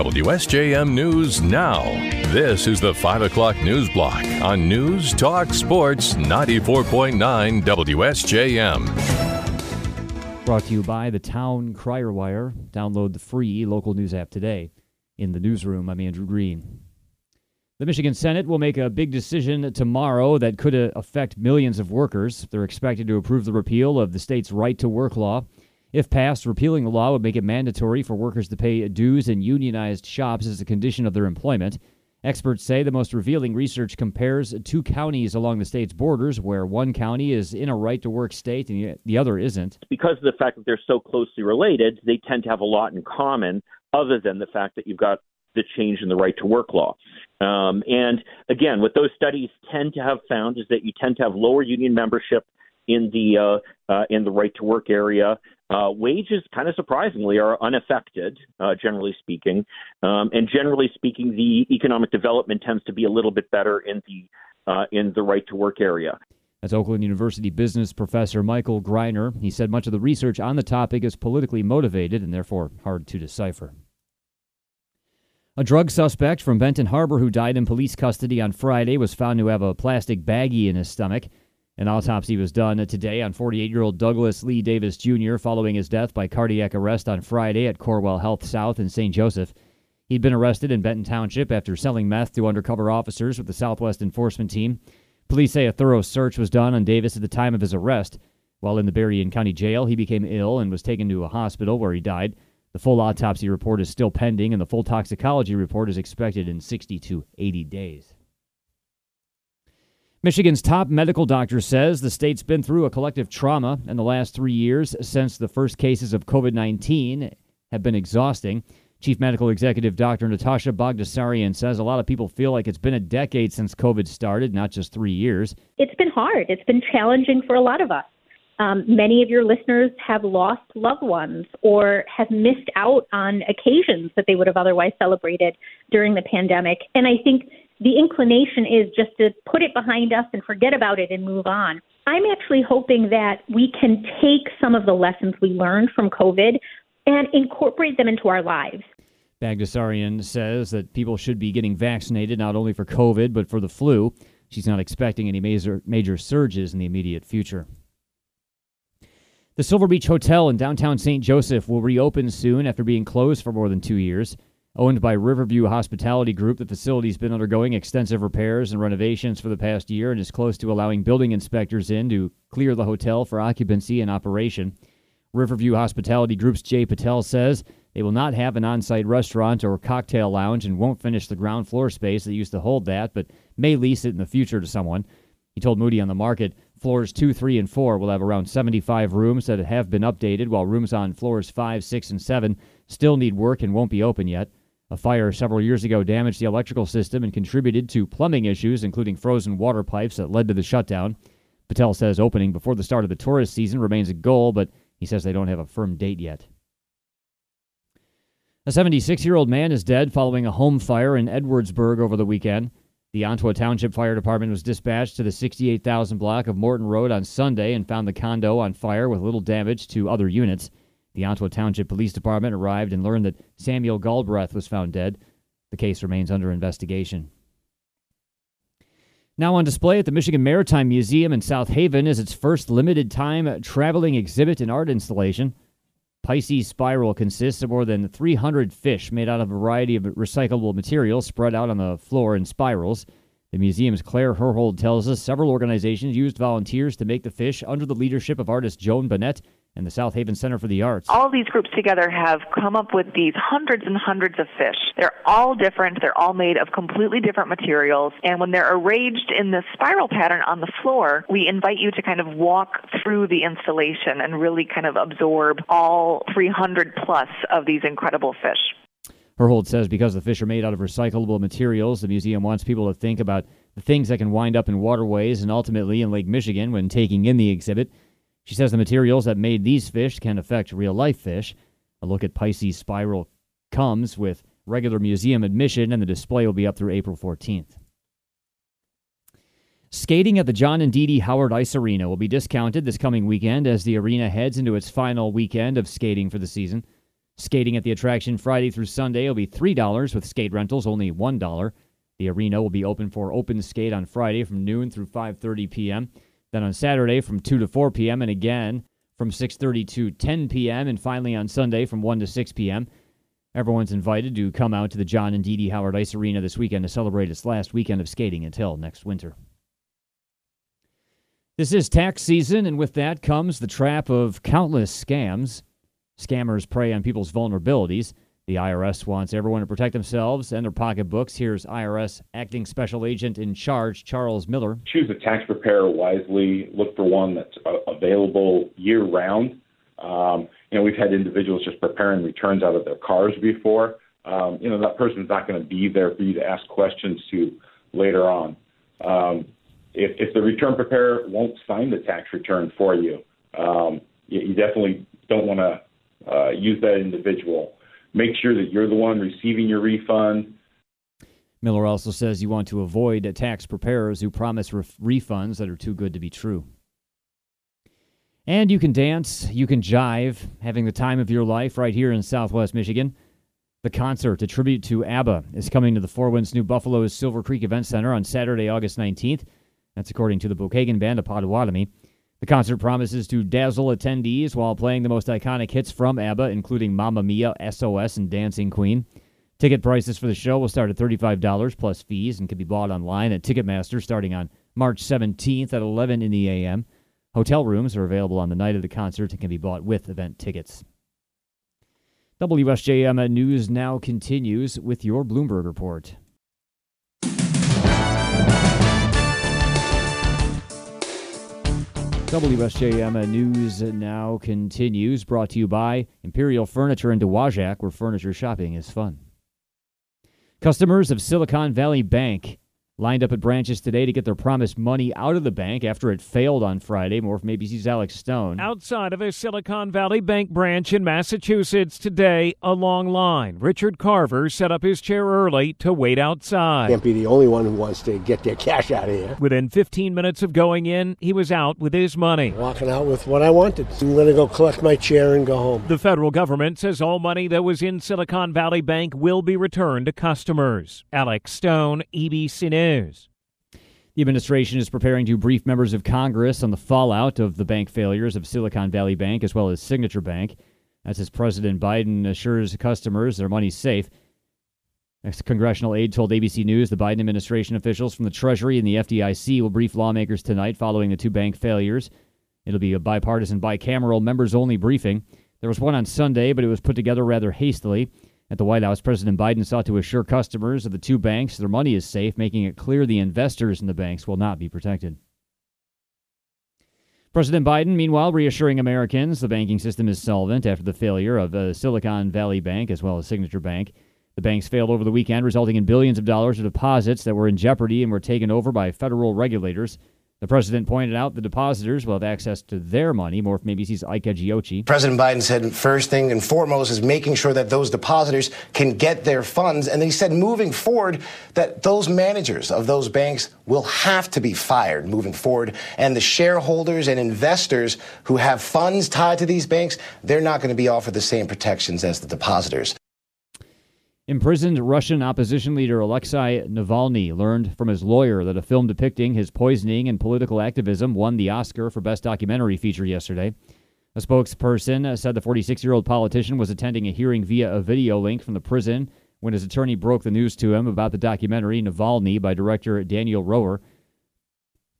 WSJM News Now. This is the 5 o'clock news block on News Talk Sports 94.9 WSJM. Brought to you by the Town Crier Wire. Download the free local news app today. In the newsroom, I'm Andrew Green. The Michigan Senate will make a big decision tomorrow that could uh, affect millions of workers. They're expected to approve the repeal of the state's right to work law. If passed, repealing the law would make it mandatory for workers to pay dues in unionized shops as a condition of their employment. Experts say the most revealing research compares two counties along the state's borders where one county is in a right to work state and the other isn't. Because of the fact that they're so closely related, they tend to have a lot in common, other than the fact that you've got the change in the right to work law. Um, and again, what those studies tend to have found is that you tend to have lower union membership in the uh, uh, in the right to work area. Uh, wages, kind of surprisingly, are unaffected, uh, generally speaking. Um, and generally speaking, the economic development tends to be a little bit better in the uh, in the right to work area. That's Oakland University business professor Michael Greiner. He said much of the research on the topic is politically motivated and therefore hard to decipher. A drug suspect from Benton Harbor who died in police custody on Friday was found to have a plastic baggie in his stomach. An autopsy was done today on 48 year old Douglas Lee Davis Jr. following his death by cardiac arrest on Friday at Corewell Health South in St. Joseph. He'd been arrested in Benton Township after selling meth to undercover officers with the Southwest Enforcement Team. Police say a thorough search was done on Davis at the time of his arrest. While in the Berrien County Jail, he became ill and was taken to a hospital where he died. The full autopsy report is still pending, and the full toxicology report is expected in 60 to 80 days. Michigan's top medical doctor says the state's been through a collective trauma in the last three years since the first cases of COVID 19 have been exhausting. Chief Medical Executive Dr. Natasha Bagdasarian says a lot of people feel like it's been a decade since COVID started, not just three years. It's been hard. It's been challenging for a lot of us. Um, many of your listeners have lost loved ones or have missed out on occasions that they would have otherwise celebrated during the pandemic. And I think the inclination is just to put it behind us and forget about it and move on. I'm actually hoping that we can take some of the lessons we learned from COVID and incorporate them into our lives. Bagdasarian says that people should be getting vaccinated not only for COVID but for the flu. She's not expecting any major major surges in the immediate future. The Silver Beach Hotel in downtown St. Joseph will reopen soon after being closed for more than two years. Owned by Riverview Hospitality Group, the facility's been undergoing extensive repairs and renovations for the past year and is close to allowing building inspectors in to clear the hotel for occupancy and operation. Riverview Hospitality Group's Jay Patel says they will not have an on site restaurant or cocktail lounge and won't finish the ground floor space that used to hold that, but may lease it in the future to someone. He told Moody on the market floors 2, 3, and 4 will have around 75 rooms that have been updated, while rooms on floors 5, 6, and 7 still need work and won't be open yet. A fire several years ago damaged the electrical system and contributed to plumbing issues, including frozen water pipes that led to the shutdown. Patel says opening before the start of the tourist season remains a goal, but he says they don't have a firm date yet. A 76 year old man is dead following a home fire in Edwardsburg over the weekend. The Ontwa Township Fire Department was dispatched to the 68,000 block of Morton Road on Sunday and found the condo on fire with little damage to other units. The Ontwa Township Police Department arrived and learned that Samuel Galbraith was found dead. The case remains under investigation. Now on display at the Michigan Maritime Museum in South Haven is its first limited time traveling exhibit and art installation. Pisces Spiral consists of more than 300 fish made out of a variety of recyclable materials spread out on the floor in spirals. The museum's Claire Herhold tells us several organizations used volunteers to make the fish under the leadership of artist Joan Bennett and the South Haven Center for the Arts. All these groups together have come up with these hundreds and hundreds of fish. They're all different. They're all made of completely different materials. And when they're arranged in this spiral pattern on the floor, we invite you to kind of walk through the installation and really kind of absorb all 300 plus of these incredible fish. Herhold says because the fish are made out of recyclable materials, the museum wants people to think about the things that can wind up in waterways and ultimately in Lake Michigan when taking in the exhibit. She says the materials that made these fish can affect real life fish. A look at Pisces Spiral comes with regular museum admission, and the display will be up through April 14th. Skating at the John and Dee Dee Howard Ice Arena will be discounted this coming weekend as the arena heads into its final weekend of skating for the season. Skating at the attraction Friday through Sunday will be $3 with skate rentals only $1. The arena will be open for open skate on Friday from noon through 5:30 p.m. Then on Saturday from 2 to 4 p.m. and again from 6:30 to 10 p.m. and finally on Sunday from 1 to 6 p.m. Everyone's invited to come out to the John and Dee Dee Howard Ice Arena this weekend to celebrate its last weekend of skating until next winter. This is tax season, and with that comes the trap of countless scams. Scammers prey on people's vulnerabilities. The IRS wants everyone to protect themselves and their pocketbooks. Here's IRS Acting Special Agent in Charge, Charles Miller. Choose a tax preparer wisely. Look for one that's available year round. Um, you know, we've had individuals just preparing returns out of their cars before. Um, you know, that person's not going to be there for you to ask questions to later on. Um, if, if the return preparer won't sign the tax return for you, um, you, you definitely don't want to uh, use that individual. Make sure that you're the one receiving your refund. Miller also says you want to avoid tax preparers who promise ref- refunds that are too good to be true. And you can dance, you can jive, having the time of your life right here in Southwest Michigan. The concert, a tribute to ABBA, is coming to the Four Winds New Buffalo's Silver Creek Event Center on Saturday, August 19th. That's according to the Pokagon Band of Potawatomi. The concert promises to dazzle attendees while playing the most iconic hits from ABBA, including Mamma Mia, SOS, and Dancing Queen. Ticket prices for the show will start at $35 plus fees and can be bought online at Ticketmaster starting on March 17th at 11 in the a.m. Hotel rooms are available on the night of the concert and can be bought with event tickets. WSJM News now continues with your Bloomberg report. WSJM News now continues, brought to you by Imperial Furniture in Dowagiac, where furniture shopping is fun. Customers of Silicon Valley Bank lined up at branches today to get their promised money out of the bank after it failed on Friday. More from ABC's Alex Stone. Outside of a Silicon Valley Bank branch in Massachusetts today, a long line. Richard Carver set up his chair early to wait outside. Can't be the only one who wants to get their cash out of here. Within 15 minutes of going in, he was out with his money. Walking out with what I wanted. I'm going to go collect my chair and go home. The federal government says all money that was in Silicon Valley Bank will be returned to customers. Alex Stone, ABC News. News. The administration is preparing to brief members of Congress on the fallout of the bank failures of Silicon Valley Bank as well as Signature Bank. As as President Biden assures customers their money's safe. Ex congressional aide told ABC News the Biden administration officials from the Treasury and the FDIC will brief lawmakers tonight following the two bank failures. It'll be a bipartisan, bicameral, members only briefing. There was one on Sunday, but it was put together rather hastily. At the White House, President Biden sought to assure customers of the two banks their money is safe, making it clear the investors in the banks will not be protected. President Biden, meanwhile, reassuring Americans the banking system is solvent after the failure of uh, Silicon Valley Bank as well as Signature Bank. The banks failed over the weekend, resulting in billions of dollars of deposits that were in jeopardy and were taken over by federal regulators. The president pointed out the depositors will have access to their money. More from ABC's Ike Ejiochi. President Biden said first thing and foremost is making sure that those depositors can get their funds. And he said moving forward that those managers of those banks will have to be fired moving forward. And the shareholders and investors who have funds tied to these banks, they're not going to be offered the same protections as the depositors. Imprisoned Russian opposition leader Alexei Navalny learned from his lawyer that a film depicting his poisoning and political activism won the Oscar for Best Documentary Feature yesterday. A spokesperson said the 46 year old politician was attending a hearing via a video link from the prison when his attorney broke the news to him about the documentary Navalny by director Daniel Roher.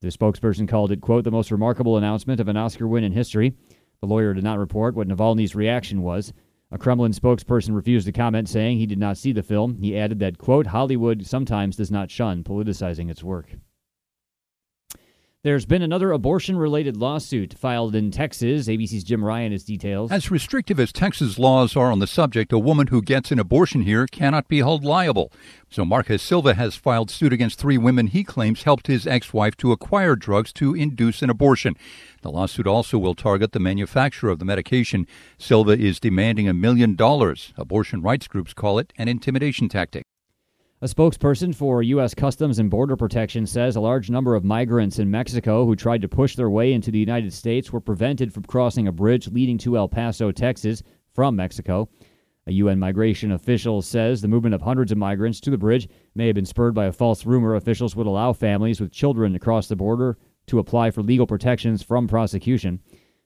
The spokesperson called it, quote, the most remarkable announcement of an Oscar win in history. The lawyer did not report what Navalny's reaction was. A Kremlin spokesperson refused to comment, saying he did not see the film. He added that, quote, Hollywood sometimes does not shun politicizing its work. There's been another abortion related lawsuit filed in Texas. ABC's Jim Ryan has details. As restrictive as Texas laws are on the subject, a woman who gets an abortion here cannot be held liable. So Marcus Silva has filed suit against three women he claims helped his ex wife to acquire drugs to induce an abortion. The lawsuit also will target the manufacturer of the medication. Silva is demanding a million dollars. Abortion rights groups call it an intimidation tactic. A spokesperson for U.S. Customs and Border Protection says a large number of migrants in Mexico who tried to push their way into the United States were prevented from crossing a bridge leading to El Paso, Texas, from Mexico. A UN migration official says the movement of hundreds of migrants to the bridge may have been spurred by a false rumor officials would allow families with children to cross the border to apply for legal protections from prosecution.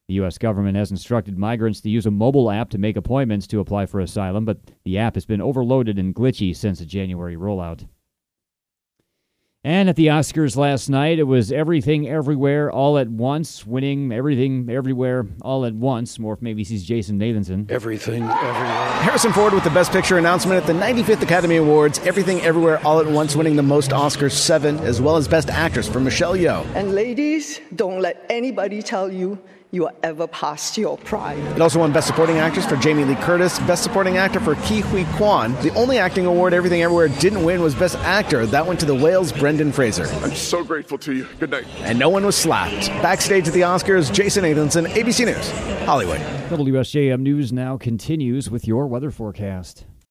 The U.S. government has instructed migrants to use a mobile app to make appointments to apply for asylum, but the app has been overloaded and glitchy since the January rollout. And at the Oscars last night, it was Everything Everywhere All at Once, winning Everything Everywhere All at Once. More from ABC's Jason Nathanson. Everything Everywhere. Harrison Ford with the Best Picture announcement at the 95th Academy Awards. Everything Everywhere All at Once, winning the most Oscars, seven, as well as Best Actress for Michelle Yeoh. And ladies, don't let anybody tell you you are ever past your prime. It also won Best Supporting Actress for Jamie Lee Curtis, Best Supporting Actor for Ke Huy Quan. The only acting award Everything Everywhere didn't win was Best Actor. That went to the Whale's Brendan Fraser. I'm so grateful to you. Good night. And no one was slapped. Backstage at the Oscars, Jason Nathanson, ABC News, Hollywood. WSJM News now continues with your weather forecast.